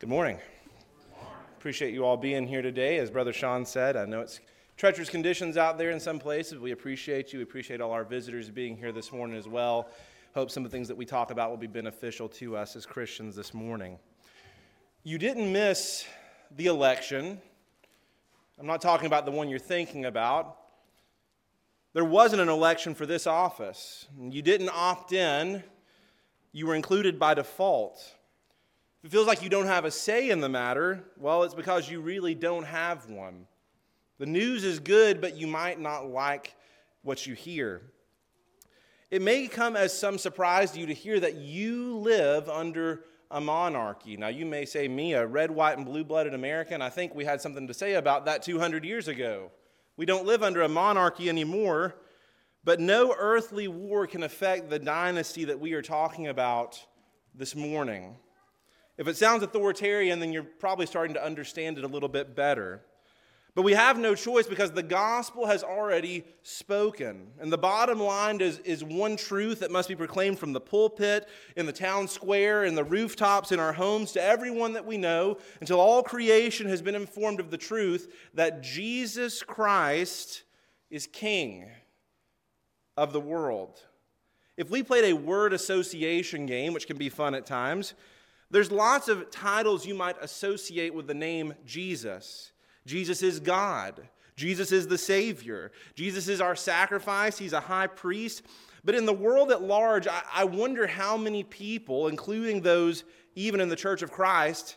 Good morning. Appreciate you all being here today. As Brother Sean said, I know it's treacherous conditions out there in some places. We appreciate you. We appreciate all our visitors being here this morning as well. Hope some of the things that we talk about will be beneficial to us as Christians this morning. You didn't miss the election. I'm not talking about the one you're thinking about. There wasn't an election for this office. You didn't opt in, you were included by default. If it feels like you don't have a say in the matter, well, it's because you really don't have one. The news is good, but you might not like what you hear. It may come as some surprise to you to hear that you live under a monarchy. Now, you may say, me, a red, white, and blue blooded American, I think we had something to say about that 200 years ago. We don't live under a monarchy anymore, but no earthly war can affect the dynasty that we are talking about this morning. If it sounds authoritarian, then you're probably starting to understand it a little bit better. But we have no choice because the gospel has already spoken. And the bottom line is, is one truth that must be proclaimed from the pulpit, in the town square, in the rooftops, in our homes, to everyone that we know, until all creation has been informed of the truth that Jesus Christ is King of the world. If we played a word association game, which can be fun at times, there's lots of titles you might associate with the name Jesus. Jesus is God. Jesus is the Savior. Jesus is our sacrifice. He's a high priest. But in the world at large, I, wonder how many people, including those even in the Church of Christ,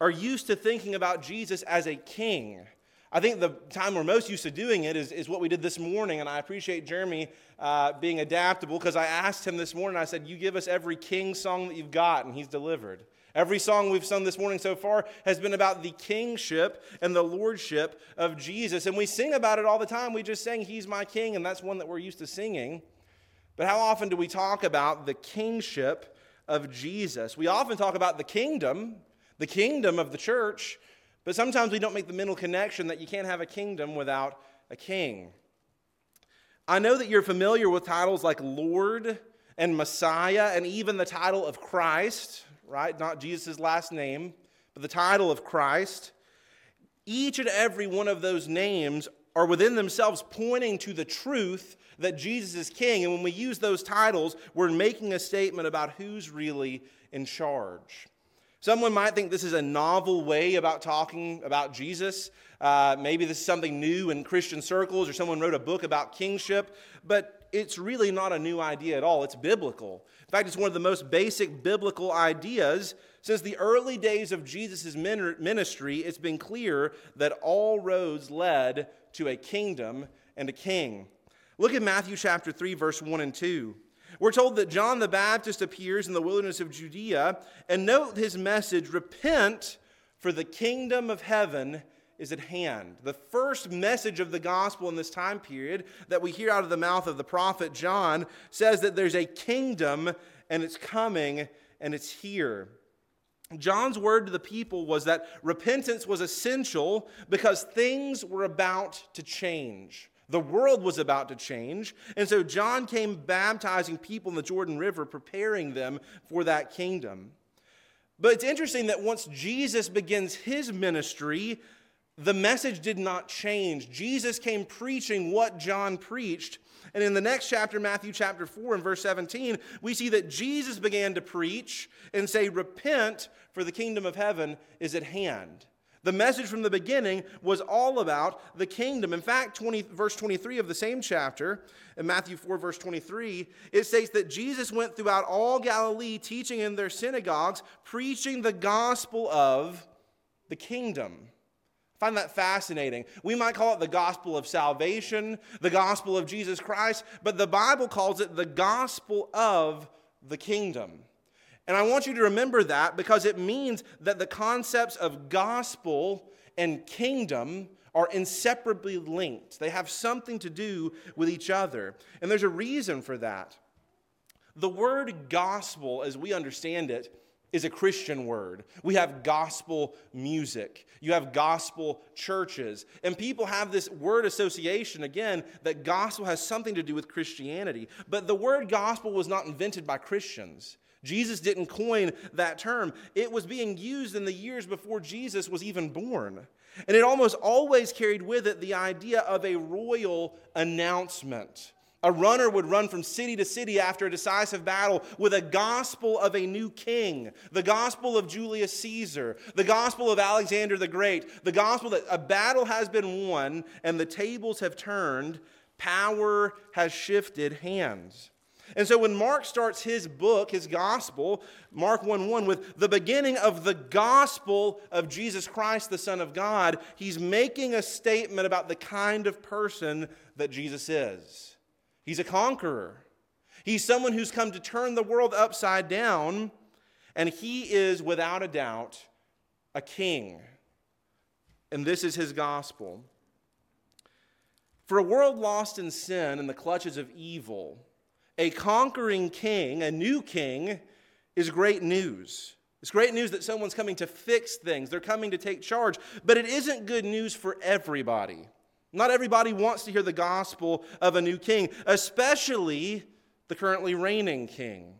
are used to thinking about Jesus as a king I think the time we're most used to doing it is, is what we did this morning, and I appreciate Jeremy uh, being adaptable because I asked him this morning, I said, You give us every king song that you've got, and he's delivered. Every song we've sung this morning so far has been about the kingship and the lordship of Jesus, and we sing about it all the time. We just sang, He's my king, and that's one that we're used to singing. But how often do we talk about the kingship of Jesus? We often talk about the kingdom, the kingdom of the church. But sometimes we don't make the mental connection that you can't have a kingdom without a king. I know that you're familiar with titles like Lord and Messiah and even the title of Christ, right? Not Jesus' last name, but the title of Christ. Each and every one of those names are within themselves pointing to the truth that Jesus is king. And when we use those titles, we're making a statement about who's really in charge. Someone might think this is a novel way about talking about Jesus. Uh, maybe this is something new in Christian circles, or someone wrote a book about kingship, but it's really not a new idea at all. It's biblical. In fact, it's one of the most basic biblical ideas. Since the early days of Jesus' ministry, it's been clear that all roads led to a kingdom and a king. Look at Matthew chapter 3, verse 1 and 2. We're told that John the Baptist appears in the wilderness of Judea, and note his message repent, for the kingdom of heaven is at hand. The first message of the gospel in this time period that we hear out of the mouth of the prophet John says that there's a kingdom and it's coming and it's here. John's word to the people was that repentance was essential because things were about to change. The world was about to change. And so John came baptizing people in the Jordan River, preparing them for that kingdom. But it's interesting that once Jesus begins his ministry, the message did not change. Jesus came preaching what John preached. And in the next chapter, Matthew chapter 4 and verse 17, we see that Jesus began to preach and say, Repent, for the kingdom of heaven is at hand. The message from the beginning was all about the kingdom. In fact, 20, verse 23 of the same chapter, in Matthew 4, verse 23, it states that Jesus went throughout all Galilee, teaching in their synagogues, preaching the gospel of the kingdom. I find that fascinating. We might call it the gospel of salvation, the gospel of Jesus Christ, but the Bible calls it the gospel of the kingdom. And I want you to remember that because it means that the concepts of gospel and kingdom are inseparably linked. They have something to do with each other. And there's a reason for that. The word gospel, as we understand it, is a Christian word. We have gospel music. You have gospel churches. And people have this word association, again, that gospel has something to do with Christianity. But the word gospel was not invented by Christians. Jesus didn't coin that term, it was being used in the years before Jesus was even born. And it almost always carried with it the idea of a royal announcement. A runner would run from city to city after a decisive battle with a gospel of a new king, the gospel of Julius Caesar, the gospel of Alexander the Great, the gospel that a battle has been won and the tables have turned, power has shifted hands. And so when Mark starts his book, his gospel, Mark 1 1, with the beginning of the gospel of Jesus Christ, the Son of God, he's making a statement about the kind of person that Jesus is. He's a conqueror, he's someone who's come to turn the world upside down, and he is, without a doubt, a king. And this is his gospel. For a world lost in sin and the clutches of evil, a conquering king, a new king, is great news. It's great news that someone's coming to fix things, they're coming to take charge, but it isn't good news for everybody. Not everybody wants to hear the gospel of a new king, especially the currently reigning king.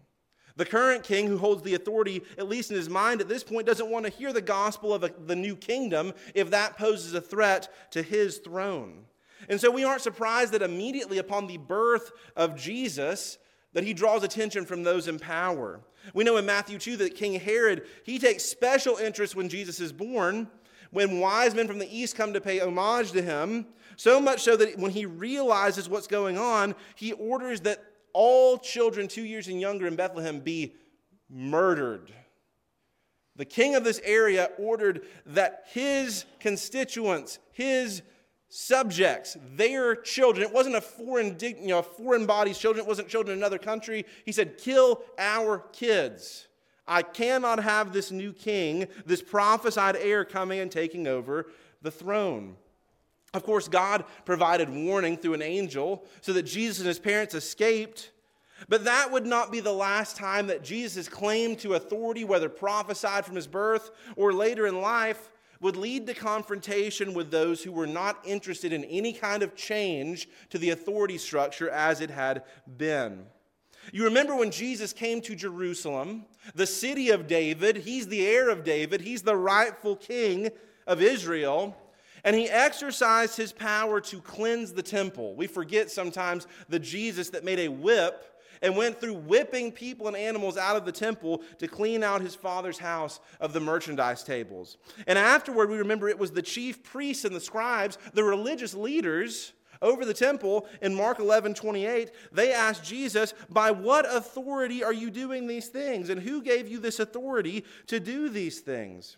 The current king, who holds the authority, at least in his mind at this point, doesn't want to hear the gospel of a, the new kingdom if that poses a threat to his throne. And so we aren't surprised that immediately upon the birth of Jesus, that he draws attention from those in power. We know in Matthew 2 that King Herod, he takes special interest when Jesus is born, when wise men from the east come to pay homage to him, so much so that when he realizes what's going on, he orders that all children 2 years and younger in Bethlehem be murdered. The king of this area ordered that his constituents, his subjects, their children. It wasn't a foreign, you know, foreign body's children. It wasn't children in another country. He said, kill our kids. I cannot have this new king, this prophesied heir coming and taking over the throne. Of course, God provided warning through an angel so that Jesus and his parents escaped. But that would not be the last time that Jesus' claim to authority, whether prophesied from his birth or later in life, would lead to confrontation with those who were not interested in any kind of change to the authority structure as it had been. You remember when Jesus came to Jerusalem, the city of David, he's the heir of David, he's the rightful king of Israel. And he exercised his power to cleanse the temple. We forget sometimes the Jesus that made a whip and went through whipping people and animals out of the temple to clean out his father's house of the merchandise tables. And afterward, we remember it was the chief priests and the scribes, the religious leaders over the temple in Mark 11 28, they asked Jesus, By what authority are you doing these things? And who gave you this authority to do these things?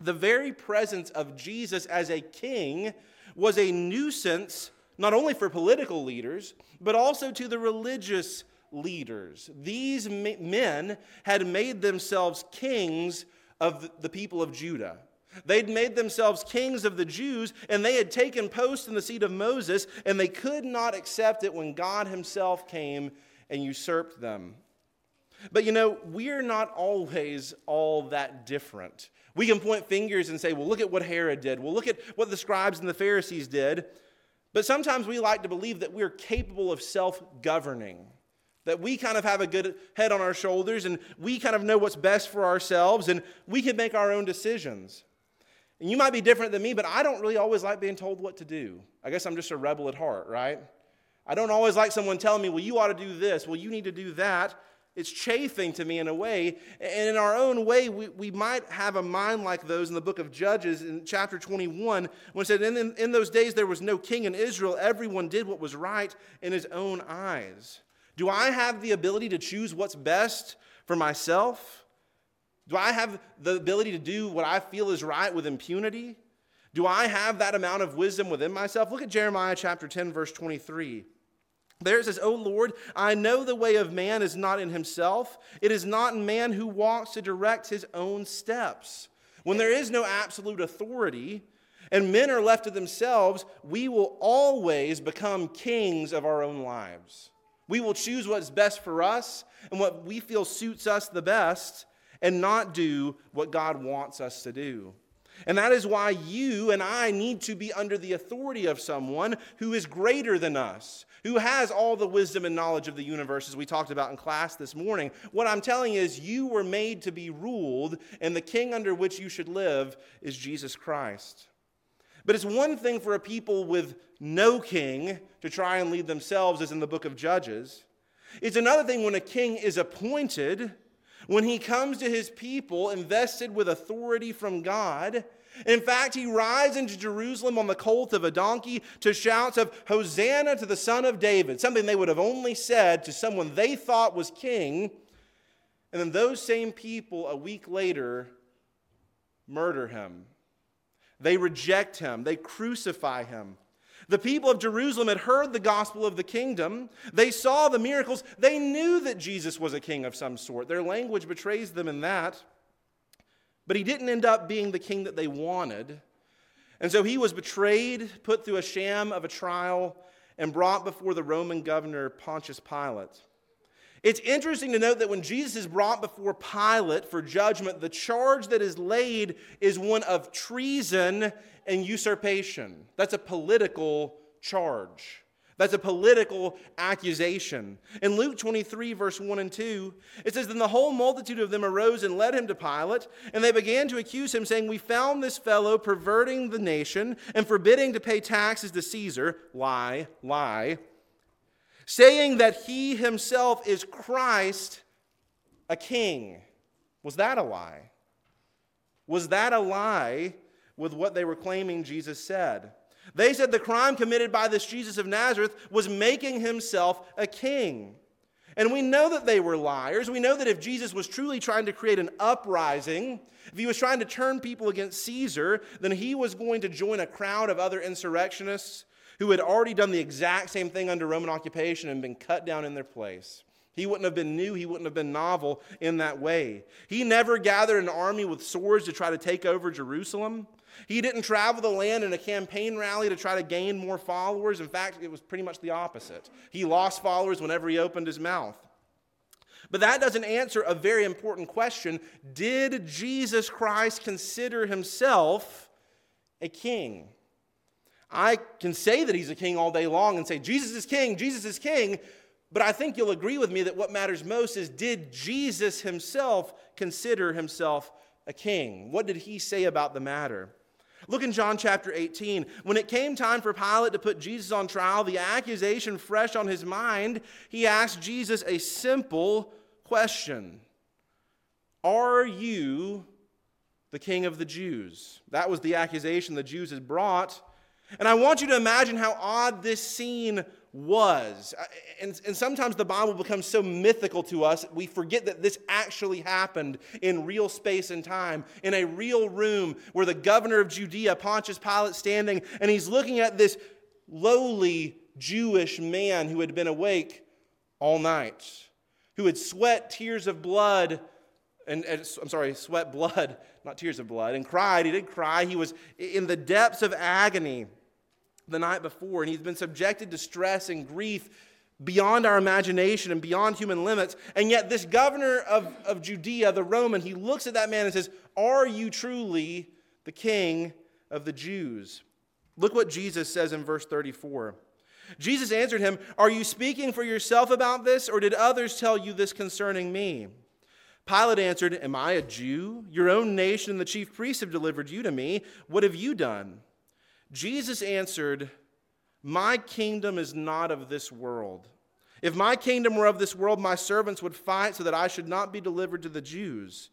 The very presence of Jesus as a king was a nuisance not only for political leaders, but also to the religious leaders. These men had made themselves kings of the people of Judah. They'd made themselves kings of the Jews, and they had taken post in the seat of Moses, and they could not accept it when God Himself came and usurped them. But you know, we're not always all that different. We can point fingers and say, well, look at what Herod did. Well, look at what the scribes and the Pharisees did. But sometimes we like to believe that we're capable of self governing. That we kind of have a good head on our shoulders and we kind of know what's best for ourselves and we can make our own decisions. And you might be different than me, but I don't really always like being told what to do. I guess I'm just a rebel at heart, right? I don't always like someone telling me, well, you ought to do this, well, you need to do that. It's chafing to me in a way. And in our own way, we, we might have a mind like those in the book of Judges in chapter 21, when it said, in, in, in those days there was no king in Israel, everyone did what was right in his own eyes. Do I have the ability to choose what's best for myself? Do I have the ability to do what I feel is right with impunity? Do I have that amount of wisdom within myself? Look at Jeremiah chapter 10, verse 23. There it says, O Lord, I know the way of man is not in himself. It is not in man who walks to direct his own steps. When there is no absolute authority and men are left to themselves, we will always become kings of our own lives. We will choose what's best for us and what we feel suits us the best and not do what God wants us to do. And that is why you and I need to be under the authority of someone who is greater than us, who has all the wisdom and knowledge of the universe, as we talked about in class this morning. What I'm telling you is, you were made to be ruled, and the king under which you should live is Jesus Christ. But it's one thing for a people with no king to try and lead themselves, as in the book of Judges. It's another thing when a king is appointed when he comes to his people invested with authority from God. In fact, he rides into Jerusalem on the colt of a donkey to shouts of Hosanna to the Son of David, something they would have only said to someone they thought was king. And then those same people, a week later, murder him. They reject him, they crucify him. The people of Jerusalem had heard the gospel of the kingdom. They saw the miracles. They knew that Jesus was a king of some sort. Their language betrays them in that. But he didn't end up being the king that they wanted. And so he was betrayed, put through a sham of a trial, and brought before the Roman governor Pontius Pilate. It's interesting to note that when Jesus is brought before Pilate for judgment, the charge that is laid is one of treason and usurpation. That's a political charge. That's a political accusation. In Luke 23, verse 1 and 2, it says, Then the whole multitude of them arose and led him to Pilate, and they began to accuse him, saying, We found this fellow perverting the nation and forbidding to pay taxes to Caesar. Lie, lie saying that he himself is Christ, a king. Was that a lie? Was that a lie with what they were claiming Jesus said? They said the crime committed by this Jesus of Nazareth was making himself a king. And we know that they were liars. We know that if Jesus was truly trying to create an uprising, if he was trying to turn people against Caesar, then he was going to join a crowd of other insurrectionists who had already done the exact same thing under Roman occupation and been cut down in their place. He wouldn't have been new, he wouldn't have been novel in that way. He never gathered an army with swords to try to take over Jerusalem. He didn't travel the land in a campaign rally to try to gain more followers. In fact, it was pretty much the opposite. He lost followers whenever he opened his mouth. But that doesn't answer a very important question Did Jesus Christ consider himself a king? I can say that he's a king all day long and say, Jesus is king, Jesus is king. But I think you'll agree with me that what matters most is did Jesus himself consider himself a king? What did he say about the matter? Look in John chapter 18. When it came time for Pilate to put Jesus on trial, the accusation fresh on his mind, he asked Jesus a simple question Are you the king of the Jews? That was the accusation the Jews had brought. And I want you to imagine how odd this scene was. Uh, and, and, sometimes the Bible becomes so mythical to us, we forget that this actually happened in real space and time, in a real room where the governor of Judea, Pontius Pilate, standing, and he's looking at this lowly Jewish man who had been awake all night, who had sweat tears of blood. And, and I'm sorry, sweat blood, not tears of blood, and cried. He didn't cry. He was in the depths of agony the night before, and he's been subjected to stress and grief beyond our imagination and beyond human limits. And yet, this governor of, of Judea, the Roman, he looks at that man and says, Are you truly the king of the Jews? Look what Jesus says in verse 34. Jesus answered him, Are you speaking for yourself about this, or did others tell you this concerning me? Pilate answered, Am I a Jew? Your own nation and the chief priests have delivered you to me. What have you done? Jesus answered, My kingdom is not of this world. If my kingdom were of this world, my servants would fight so that I should not be delivered to the Jews.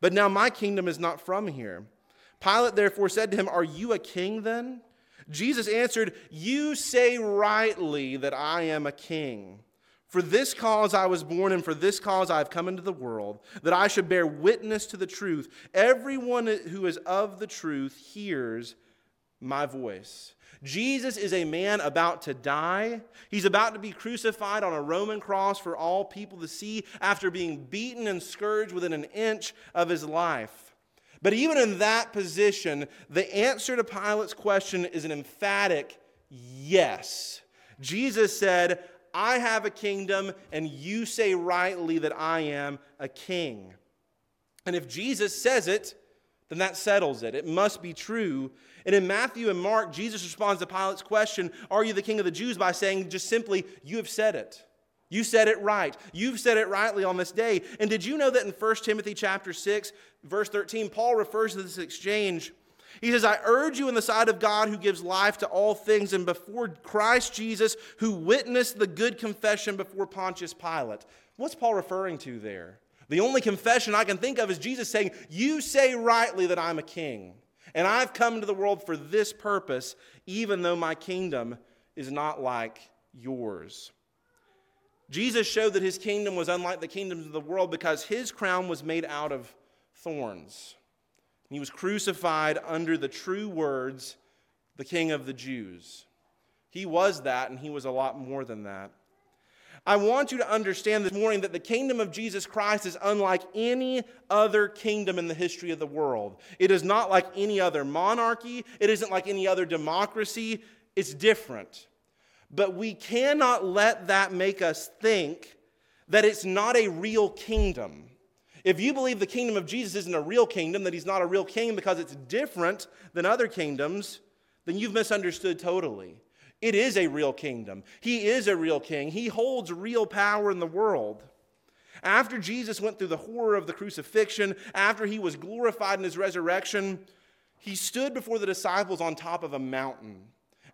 But now my kingdom is not from here. Pilate therefore said to him, Are you a king then? Jesus answered, You say rightly that I am a king. For this cause I was born, and for this cause I have come into the world, that I should bear witness to the truth. Everyone who is of the truth hears my voice. Jesus is a man about to die. He's about to be crucified on a Roman cross for all people to see after being beaten and scourged within an inch of his life. But even in that position, the answer to Pilate's question is an emphatic yes. Jesus said, I have a kingdom, and you say rightly that I am a king. And if Jesus says it, then that settles it. It must be true. And in Matthew and Mark, Jesus responds to Pilate's question, Are you the king of the Jews? by saying just simply, You have said it. You said it right. You've said it rightly on this day. And did you know that in 1 Timothy chapter 6, verse 13, Paul refers to this exchange? He says, I urge you in the sight of God who gives life to all things and before Christ Jesus who witnessed the good confession before Pontius Pilate. What's Paul referring to there? The only confession I can think of is Jesus saying, You say rightly that I'm a king, and I've come into the world for this purpose, even though my kingdom is not like yours. Jesus showed that his kingdom was unlike the kingdoms of the world because his crown was made out of thorns. He was crucified under the true words, the King of the Jews. He was that, and he was a lot more than that. I want you to understand this morning that the kingdom of Jesus Christ is unlike any other kingdom in the history of the world. It is not like any other monarchy, it isn't like any other democracy. It's different. But we cannot let that make us think that it's not a real kingdom. If you believe the kingdom of Jesus isn't a real kingdom, that he's not a real king because it's different than other kingdoms, then you've misunderstood totally. It is a real kingdom. He is a real king. He holds real power in the world. After Jesus went through the horror of the crucifixion, after he was glorified in his resurrection, he stood before the disciples on top of a mountain.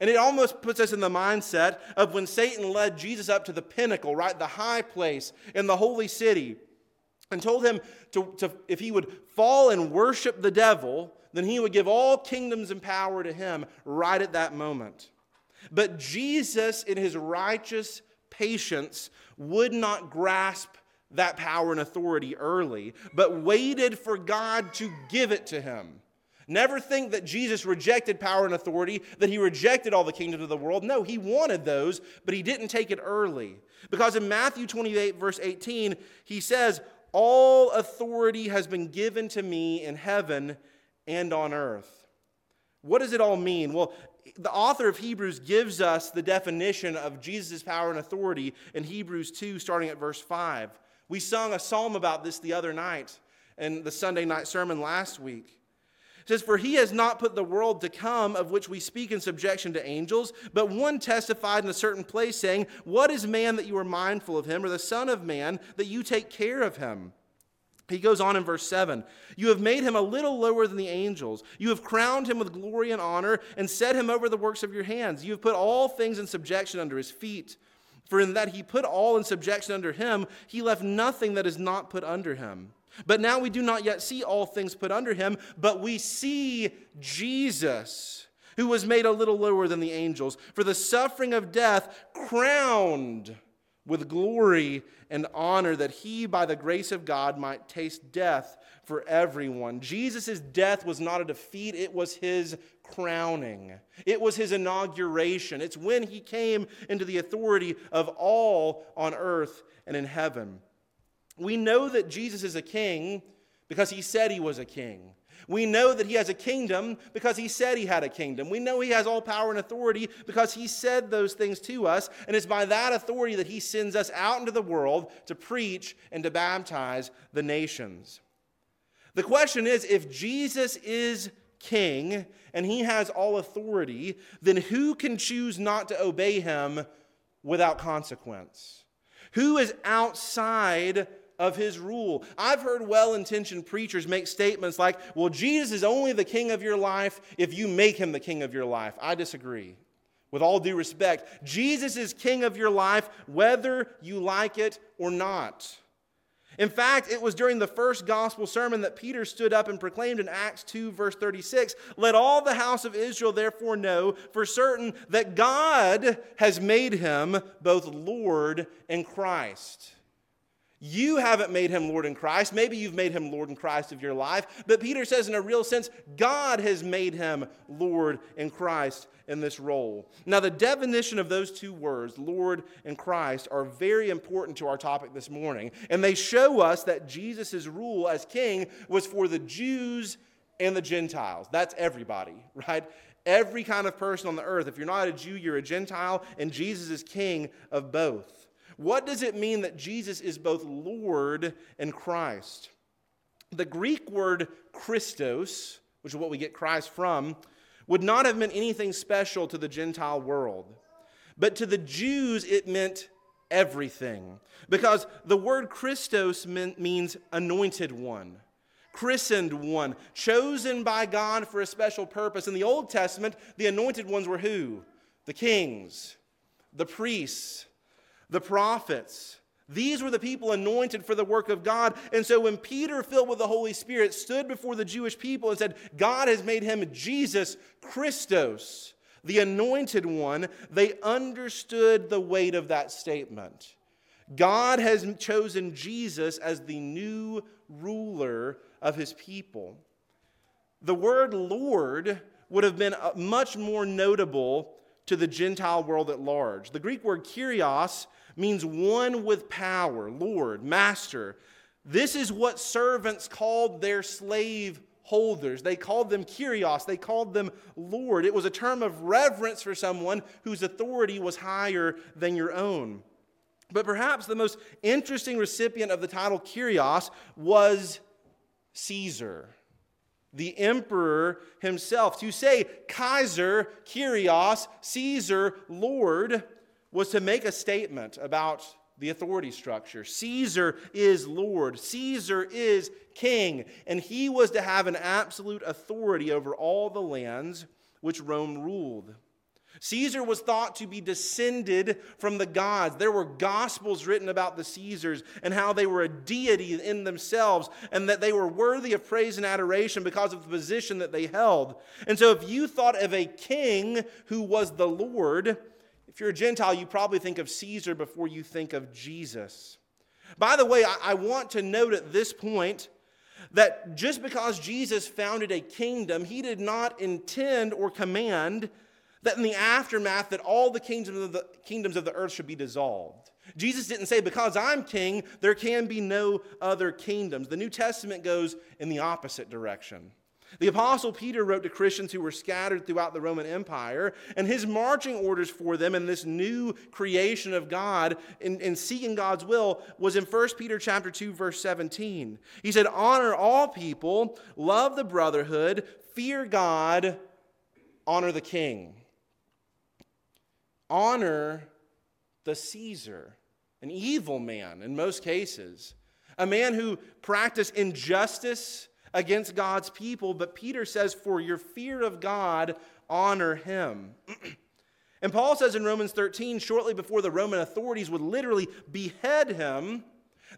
And it almost puts us in the mindset of when Satan led Jesus up to the pinnacle, right, the high place in the holy city, and told him to, to, if he would fall and worship the devil, then he would give all kingdoms and power to him right at that moment. But Jesus, in his righteous patience, would not grasp that power and authority early, but waited for God to give it to him. Never think that Jesus rejected power and authority, that he rejected all the kingdoms of the world. No, he wanted those, but he didn't take it early. Because in Matthew 28, verse 18, he says, All authority has been given to me in heaven and on earth. What does it all mean? Well, the author of Hebrews gives us the definition of Jesus' power and authority in Hebrews 2, starting at verse 5. We sung a psalm about this the other night in the Sunday night sermon last week. It says, For he has not put the world to come of which we speak in subjection to angels, but one testified in a certain place, saying, What is man that you are mindful of him, or the Son of Man that you take care of him? He goes on in verse 7 You have made him a little lower than the angels. You have crowned him with glory and honor and set him over the works of your hands. You have put all things in subjection under his feet. For in that he put all in subjection under him, he left nothing that is not put under him. But now we do not yet see all things put under him, but we see Jesus, who was made a little lower than the angels, for the suffering of death, crowned with glory and honor, that he, by the grace of God, might taste death for everyone. Jesus' death was not a defeat, it was his crowning, it was his inauguration. It's when he came into the authority of all on earth and in heaven. We know that Jesus is a king because he said he was a king. We know that he has a kingdom because he said he had a kingdom. We know he has all power and authority because he said those things to us. And it's by that authority that he sends us out into the world to preach and to baptize the nations. The question is if Jesus is king and he has all authority, then who can choose not to obey him without consequence? Who is outside of his rule. I've heard well intentioned preachers make statements like, well, Jesus is only the king of your life if you make him the king of your life. I disagree. With all due respect, Jesus is king of your life whether you like it or not. In fact, it was during the first gospel sermon that Peter stood up and proclaimed in Acts 2, verse 36 Let all the house of Israel therefore know for certain that God has made him both Lord and Christ. You haven't made him Lord in Christ. Maybe you've made him Lord in Christ of your life. But Peter says, in a real sense, God has made him Lord in Christ in this role. Now, the definition of those two words, Lord and Christ, are very important to our topic this morning. And they show us that Jesus' rule as king was for the Jews and the Gentiles. That's everybody, right? Every kind of person on the earth. If you're not a Jew, you're a Gentile, and Jesus is king of both. What does it mean that Jesus is both Lord and Christ? The Greek word Christos, which is what we get Christ from, would not have meant anything special to the Gentile world. But to the Jews, it meant everything. Because the word Christos means anointed one, christened one, chosen by God for a special purpose. In the Old Testament, the anointed ones were who? The kings, the priests, the prophets. These were the people anointed for the work of God. And so when Peter, filled with the Holy Spirit, stood before the Jewish people and said, God has made him Jesus Christos, the anointed one, they understood the weight of that statement. God has chosen Jesus as the new ruler of his people. The word Lord would have been uh, much more notable to the Gentile world at large. The Greek word kyrios means one with power, Lord, master. This is what servants called their slave holders. They called them kyrios, they called them Lord. It was a term of reverence for someone whose authority was higher than your own. But perhaps the most interesting recipient of the title kyrios was Caesar, the emperor himself. To say Kaiser, Kyrios, Caesar, Lord, was to make a statement about the authority structure. Caesar is Lord, Caesar is king, and he was to have an absolute authority over all the lands which Rome ruled. Caesar was thought to be descended from the gods. There were gospels written about the Caesars and how they were a deity in themselves and that they were worthy of praise and adoration because of the position that they held. And so, if you thought of a king who was the Lord, if you're a Gentile, you probably think of Caesar before you think of Jesus. By the way, I, want to note at this point that just because Jesus founded a kingdom, he did not intend or command that in the aftermath that all the kingdoms of the, kingdoms of the earth should be dissolved. Jesus didn't say, because I'm king, there can be no other kingdoms. The New Testament goes in the opposite direction. The Apostle Peter wrote to Christians who were scattered throughout the Roman Empire, and his marching orders for them in this new creation of God in, in seeking God's will was in 1 Peter chapter 2, verse 17. He said, Honor all people, love the brotherhood, fear God, honor the king. Honor the Caesar, an evil man in most cases, a man who practiced injustice against God's people, but Peter says, For your fear of God, honor him. and Paul says in Romans 13, shortly before the Roman authorities would literally behead him,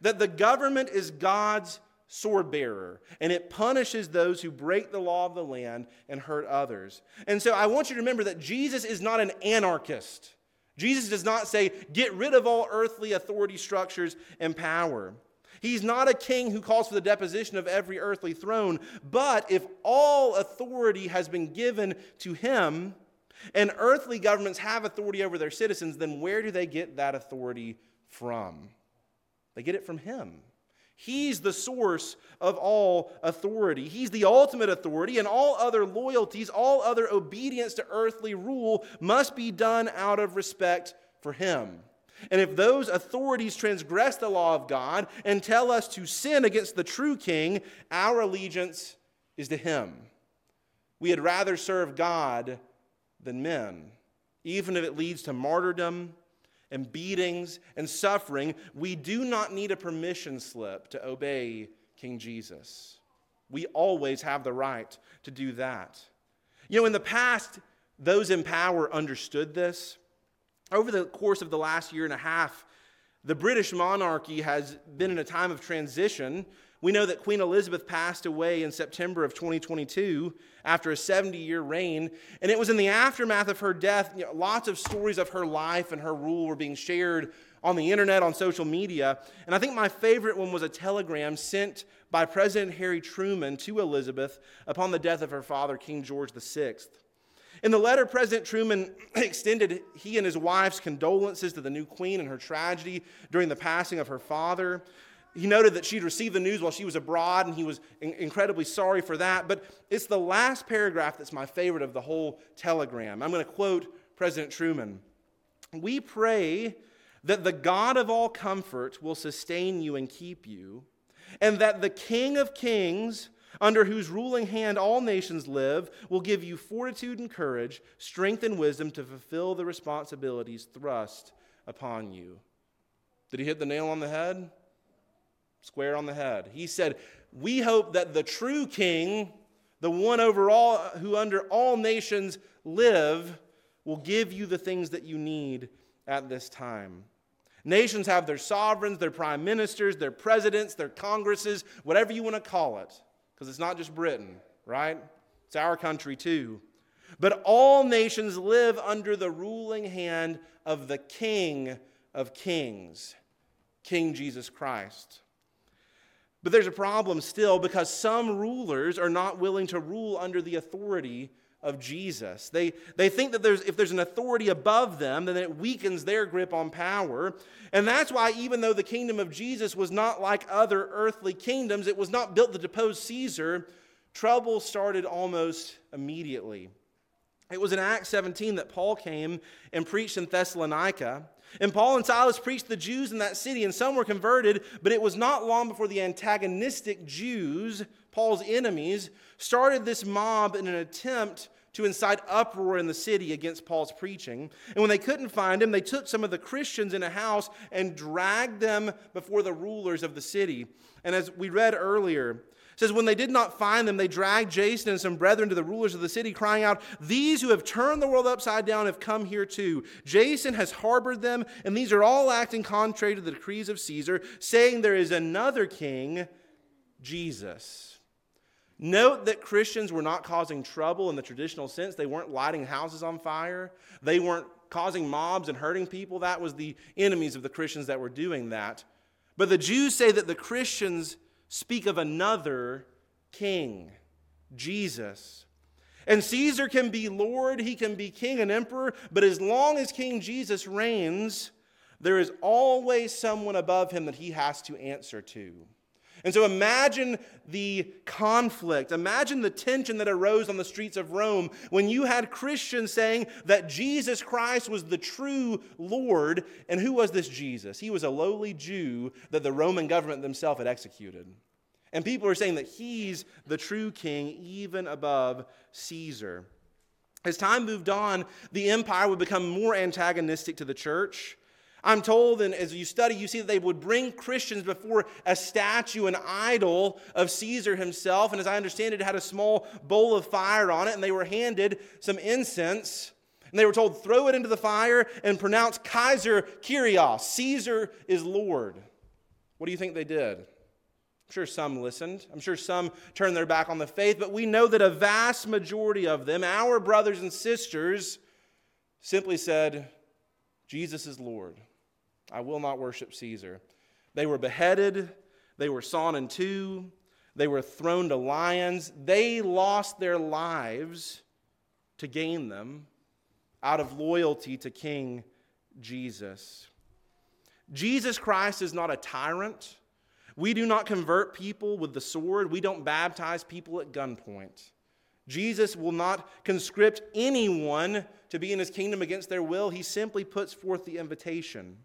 that the government is God's sword bearer, and it punishes those who break the law of the land and hurt others. And so I want you to remember that Jesus is not an anarchist. Jesus does not say, get rid of all earthly authority structures and power. He's not a king who calls for the deposition of every earthly throne, but if all authority has been given to him, and earthly governments have authority over their citizens, then where do they get that authority from? They get it from him. He's the source of all authority. He's the ultimate authority, and all other loyalties, all other obedience to earthly rule must be done out of respect for him. And if those authorities transgress the law of God and tell us to sin against the true king, our allegiance is to him. We had rather serve God than men. Even if it leads to martyrdom and beatings and suffering, we do not need a permission slip to obey King Jesus. We always have the right to do that. You know, in the past, those in power understood this. Over the course of the last year and a half, the British monarchy has been in a time of transition. We know that Queen Elizabeth passed away in September of 2022 after a 70 year reign. And it was in the aftermath of her death, you know, lots of stories of her life and her rule were being shared on the internet, on social media. And I think my favorite one was a telegram sent by President Harry Truman to Elizabeth upon the death of her father, King George VI. In the letter, President Truman extended he and his wife's condolences to the new queen and her tragedy during the passing of her father. He noted that she'd received the news while she was abroad, and he was in- incredibly sorry for that. But it's the last paragraph that's my favorite of the whole telegram. I'm going to quote President Truman We pray that the God of all comfort will sustain you and keep you, and that the King of Kings, under whose ruling hand all nations live, will give you fortitude and courage, strength and wisdom to fulfill the responsibilities thrust upon you. Did he hit the nail on the head? Square on the head. He said, We hope that the true king, the one over all, who under all nations live, will give you the things that you need at this time. Nations have their sovereigns, their prime ministers, their presidents, their congresses, whatever you want to call it, because it's not just Britain, right? It's our country too. But all nations live under the ruling hand of the King of Kings, King Jesus Christ. But there's a problem still because some rulers are not willing to rule under the authority of Jesus. They, they think that there's, if there's an authority above them, then it weakens their grip on power. And that's why, even though the kingdom of Jesus was not like other earthly kingdoms, it was not built to depose Caesar, trouble started almost immediately. It was in Acts 17 that Paul came and preached in Thessalonica. And Paul and Silas preached the Jews in that city, and some were converted, but it was not long before the antagonistic Jews, Paul's enemies, started this mob in an attempt to incite uproar in the city against Paul's preaching. And when they couldn't find him, they took some of the Christians in a house and dragged them before the rulers of the city. And as we read earlier, says, When they did not find them, they dragged Jason and some brethren to the rulers of the city, crying out, These who have turned the world upside down have come here too. Jason has harbored them, and these are all acting contrary to the decrees of Caesar, saying there is another king, Jesus. Note that Christians were not causing trouble in the traditional sense. They weren't lighting houses on fire, they weren't causing mobs and hurting people. That was the enemies of the Christians that were doing that. But the Jews say that the Christians speak of another king, Jesus. And Caesar can be Lord, he can be king and emperor, but as long as King Jesus reigns, there is always someone above him that he has to answer to. And so imagine the conflict. Imagine the tension that arose on the streets of Rome when you had Christians saying that Jesus Christ was the true Lord. And who was this Jesus? He was a lowly Jew that the Roman government themselves had executed. And people are saying that he's the true king, even above Caesar. As time moved on, the empire would become more antagonistic to the church. I'm told, and as you study, you see that they would bring Christians before a statue, an idol of Caesar himself. And as I understand it, it had a small bowl of fire on it, and they were handed some incense. And they were told, throw it into the fire and pronounce Kaiser Kyrios, Caesar is Lord. What do you think they did? I'm sure some listened. I'm sure some turned their back on the faith, but we know that a vast majority of them, our brothers and sisters, simply said, Jesus is Lord. I will not worship Caesar. They were beheaded, they were sawn in two, they were thrown to lions. They lost their lives to gain them out of loyalty to King Jesus. Jesus Christ is not a tyrant. We do not convert people with the sword. We don't baptize people at gunpoint. Jesus will not conscript anyone to be in his kingdom against their will. He simply puts forth the invitation.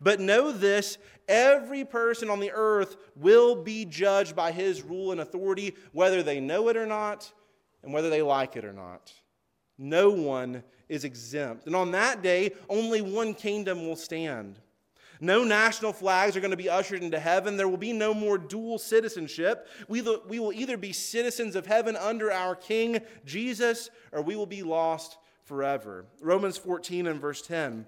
But know this every person on the earth will be judged by his rule and authority, whether they know it or not, and whether they like it or not. No one is exempt. And on that day, only one kingdom will stand. No national flags are going to be ushered into heaven. There will be no more dual citizenship. We, we will either be citizens of heaven under our King Jesus, or we will be lost forever. Romans 14 and verse 10.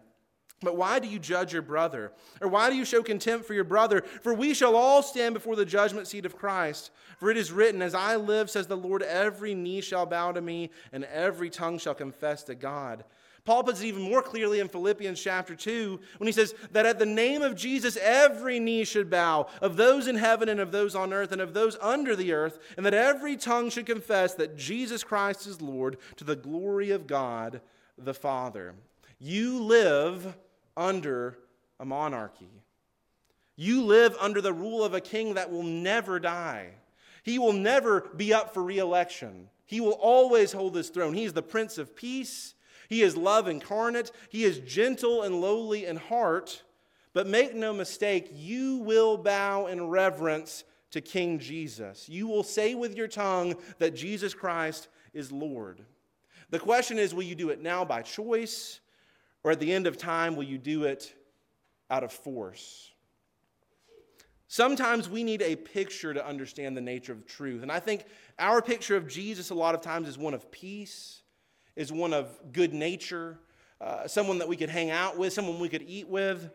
But why do you judge your brother? Or why do you show contempt for your brother? For we shall all stand before the judgment seat of Christ. For it is written, As I live, says the Lord, every knee shall bow to me, and every tongue shall confess to God. Paul puts it even more clearly in Philippians chapter 2 when he says that at the name of Jesus, every knee should bow, of those in heaven and of those on earth and of those under the earth, and that every tongue should confess that Jesus Christ is Lord to the glory of God the Father. You live under a monarchy. You live under the rule of a king that will never die. He will never be up for reelection. He will always hold his throne. He is the Prince of Peace. He is love incarnate. He is gentle and lowly in heart. But make no mistake, you will bow in reverence to King Jesus. You will say with your tongue that Jesus Christ is Lord. The question is will you do it now by choice, or at the end of time, will you do it out of force? Sometimes we need a picture to understand the nature of truth. And I think our picture of Jesus a lot of times is one of peace, is one of good nature, uh, someone that we could hang out with, someone we could eat with.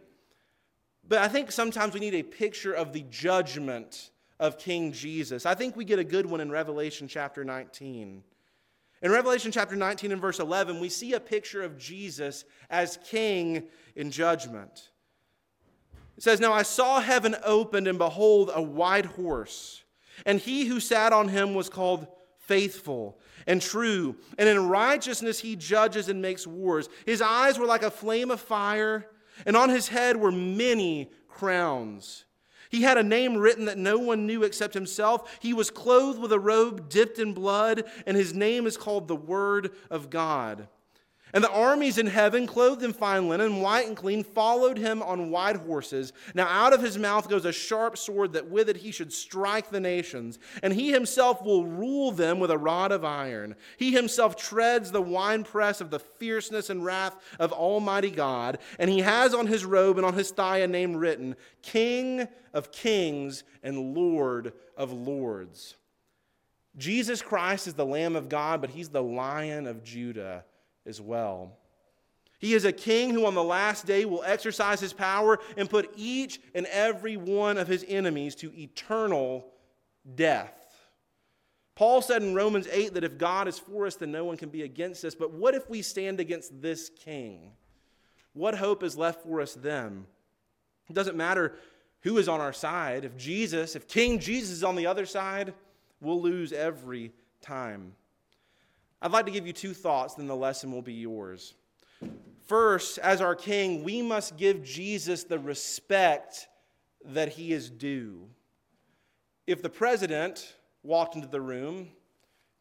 But I think sometimes we need a picture of the judgment of King Jesus. I think we get a good one in Revelation chapter 19. In Revelation chapter 19 and verse 11, we see a picture of Jesus as king in judgment. It says, Now I saw heaven opened, and behold, a white horse. And he who sat on him was called faithful and true. And in righteousness he judges and makes wars. His eyes were like a flame of fire, and on his head were many crowns. He had a name written that no one knew except himself. He was clothed with a robe dipped in blood, and his name is called the Word of God. And the armies in heaven, clothed in fine linen, white and clean, followed him on white horses. Now out of his mouth goes a sharp sword, that with it he should strike the nations. And he himself will rule them with a rod of iron. He himself treads the winepress of the fierceness and wrath of Almighty God. And he has on his robe and on his thigh a name written King of Kings and Lord of Lords. Jesus Christ is the Lamb of God, but he's the Lion of Judah as well. He is a king who on the last day will exercise his power and put each and every one of his enemies to eternal death. Paul said in Romans 8 that if God is for us, then no one can be against us. But what if we stand against this king? What hope is left for us then? It doesn't matter who is on our side. If Jesus, if King Jesus is on the other side, we'll lose every time. I'd like to give you two thoughts, then the lesson will be yours. First, as our King, we must give Jesus the respect that he is due. If the president walked into the room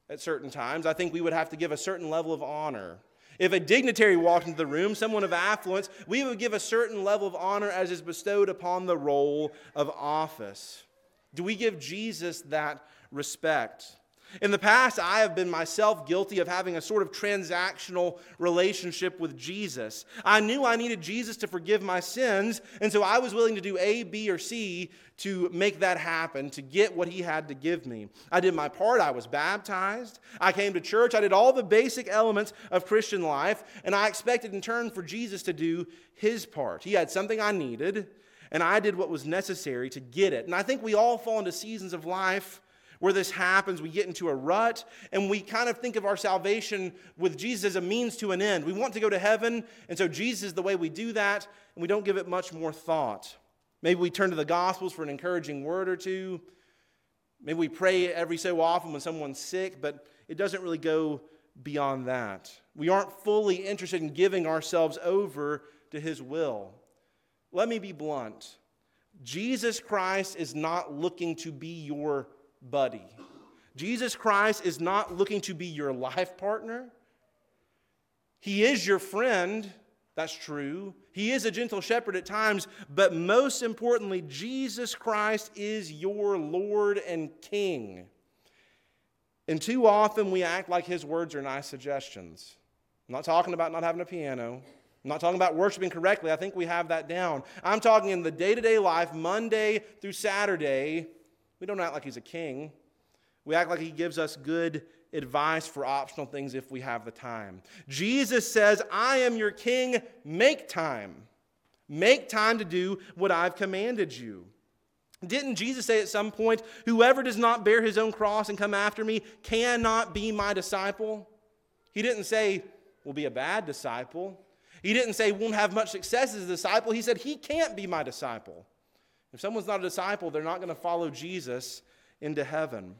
at certain times, I think we would have to give a certain level of honor. If a dignitary walked into the room, someone of affluence, we would give a certain level of honor as is bestowed upon the role of office. Do we give Jesus that respect? In the past, I have been myself guilty of having a sort of transactional relationship with Jesus. I knew I needed Jesus to forgive my sins, and so I was willing to do A, B, or C to make that happen, to get what he had to give me. I did my part. I was baptized. I came to church. I did all the basic elements of Christian life, and I expected in turn for Jesus to do his part. He had something I needed, and I did what was necessary to get it. And I think we all fall into seasons of life where this happens, we get into a rut and we kind of think of our salvation with Jesus as a means to an end. We want to go to heaven, and so Jesus is the way we do that, and we don't give it much more thought. Maybe we turn to the Gospels for an encouraging word or two. Maybe we pray every so often when someone's sick, but it doesn't really go beyond that. We aren't fully interested in giving ourselves over to His will. Let me be blunt. Jesus Christ is not looking to be your buddy. Jesus Christ is not looking to be your life partner. He is your friend, that's true. He is a gentle shepherd at times, but most importantly, Jesus Christ is your Lord and King. And too often we act like his words are nice suggestions. I'm not talking about not having a piano. I'm not talking about worshiping correctly. I think we have that down. I'm talking in the day to day life, Monday through Saturday. We don't act like he's a king. We act like he gives us good advice for optional things if we have the time. Jesus says, I am your king, make time. Make time to do what I've commanded you. Didn't Jesus say at some point, Whoever does not bear his own cross and come after me cannot be my disciple? He didn't say, Will be a bad disciple. He didn't say, Won't have much success as a disciple. He said, He can't be my disciple. If someone's not a disciple, they're not going to follow Jesus into heaven.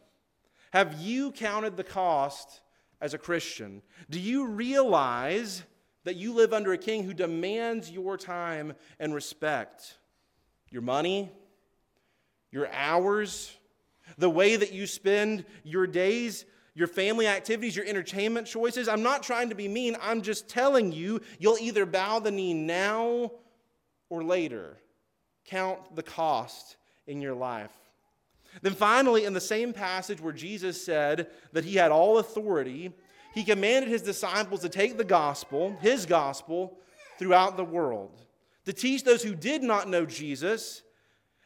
Have you counted the cost as a Christian? Do you realize that you live under a king who demands your time and respect? Your money, your hours, the way that you spend your days, your family activities, your entertainment choices. I'm not trying to be mean. I'm just telling you, you'll either bow the knee now or later. Count the cost in your life. Then finally, in the same passage where Jesus said that he had all authority, he commanded his disciples to take the gospel, his gospel, throughout the world, to teach those who did not know Jesus,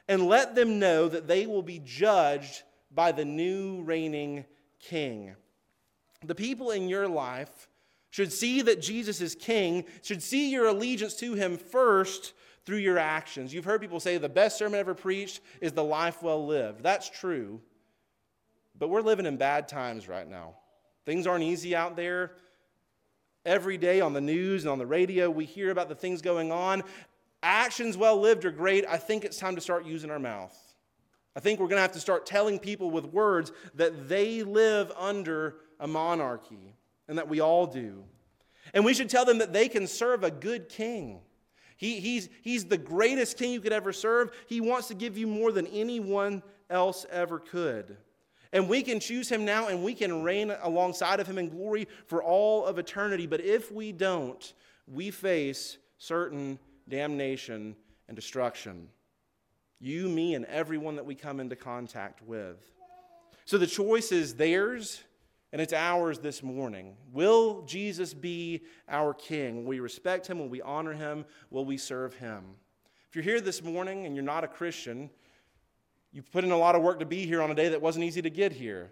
and let them know that they will be judged by the new reigning king. The people in your life should see that Jesus is king, should see your allegiance to him first through your actions. You've heard people say the best sermon ever preached is the life well lived. That's true. But we're living in bad times right now. Things aren't easy out there. Every day on the news and on the radio, we hear about the things going on. Actions well lived are great. I think it's time to start using our mouth. I think we're going to have to start telling people with words that they live under a monarchy and that we all do. And we should tell them that they can serve a good king. He, he's, he's the greatest king you could ever serve. He wants to give you more than anyone else ever could. And we can choose him now and we can reign alongside of him in glory for all of eternity. But if we don't, we face certain damnation and destruction. You, me, and everyone that we come into contact with. So the choice is theirs and it's ours this morning. Will Jesus be our King? Will we respect him? Will we honor him? Will we serve him? If you're here this morning and you're not a Christian, you've put in a lot of work to be here on a day that wasn't easy to get here.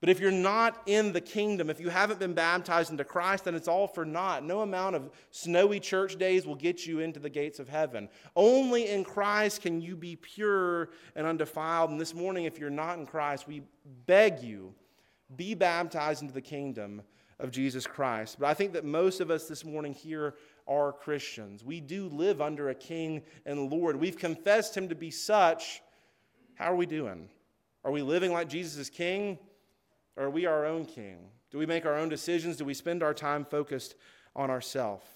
But if you're not in the kingdom, if you haven't been baptized into Christ, then it's all for naught. No amount of snowy church days will get you into the gates of heaven. Only in Christ can you be pure and undefiled. And this morning, if you're not in Christ, we beg you be baptized into the kingdom of Jesus Christ. But I think that most of us this morning here are Christians. We do live under a king and Lord. We've confessed him to be such. How are we doing? Are we living like Jesus is king? Or are we our own king? Do we make our own decisions? Do we spend our time focused on ourselves?